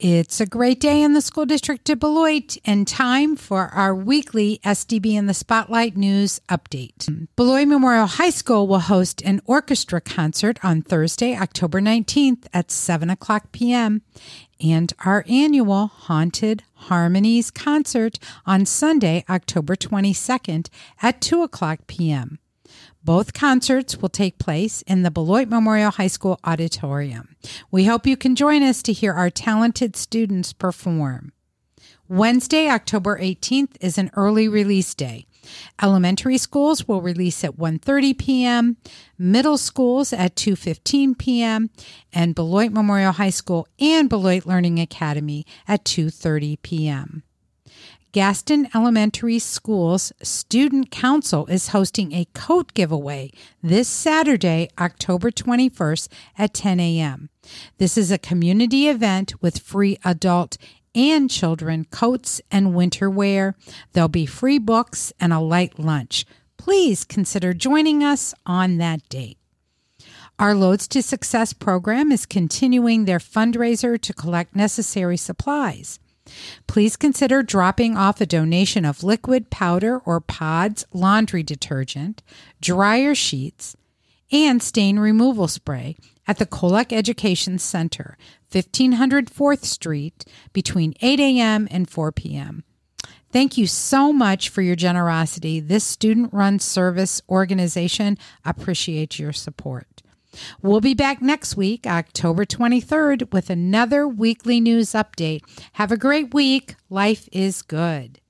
It's a great day in the school district of Beloit and time for our weekly SDB in the Spotlight News update. Beloit Memorial High School will host an orchestra concert on Thursday, October 19th at 7 o'clock p.m. and our annual Haunted Harmonies concert on Sunday, October 22nd at 2 o'clock p.m. Both concerts will take place in the Beloit Memorial High School auditorium. We hope you can join us to hear our talented students perform. Wednesday, October 18th is an early release day. Elementary schools will release at 1:30 p.m., middle schools at 2:15 p.m., and Beloit Memorial High School and Beloit Learning Academy at 2:30 p.m. Gaston Elementary School's Student Council is hosting a coat giveaway this Saturday, October 21st at 10 a.m. This is a community event with free adult and children coats and winter wear. There'll be free books and a light lunch. Please consider joining us on that date. Our Loads to Success program is continuing their fundraiser to collect necessary supplies. Please consider dropping off a donation of liquid, powder, or pods laundry detergent, dryer sheets, and stain removal spray at the Kolak Education Center, 1500 4th Street, between 8 a.m. and 4 p.m. Thank you so much for your generosity. This student run service organization appreciates your support. We'll be back next week, October 23rd, with another weekly news update. Have a great week. Life is good.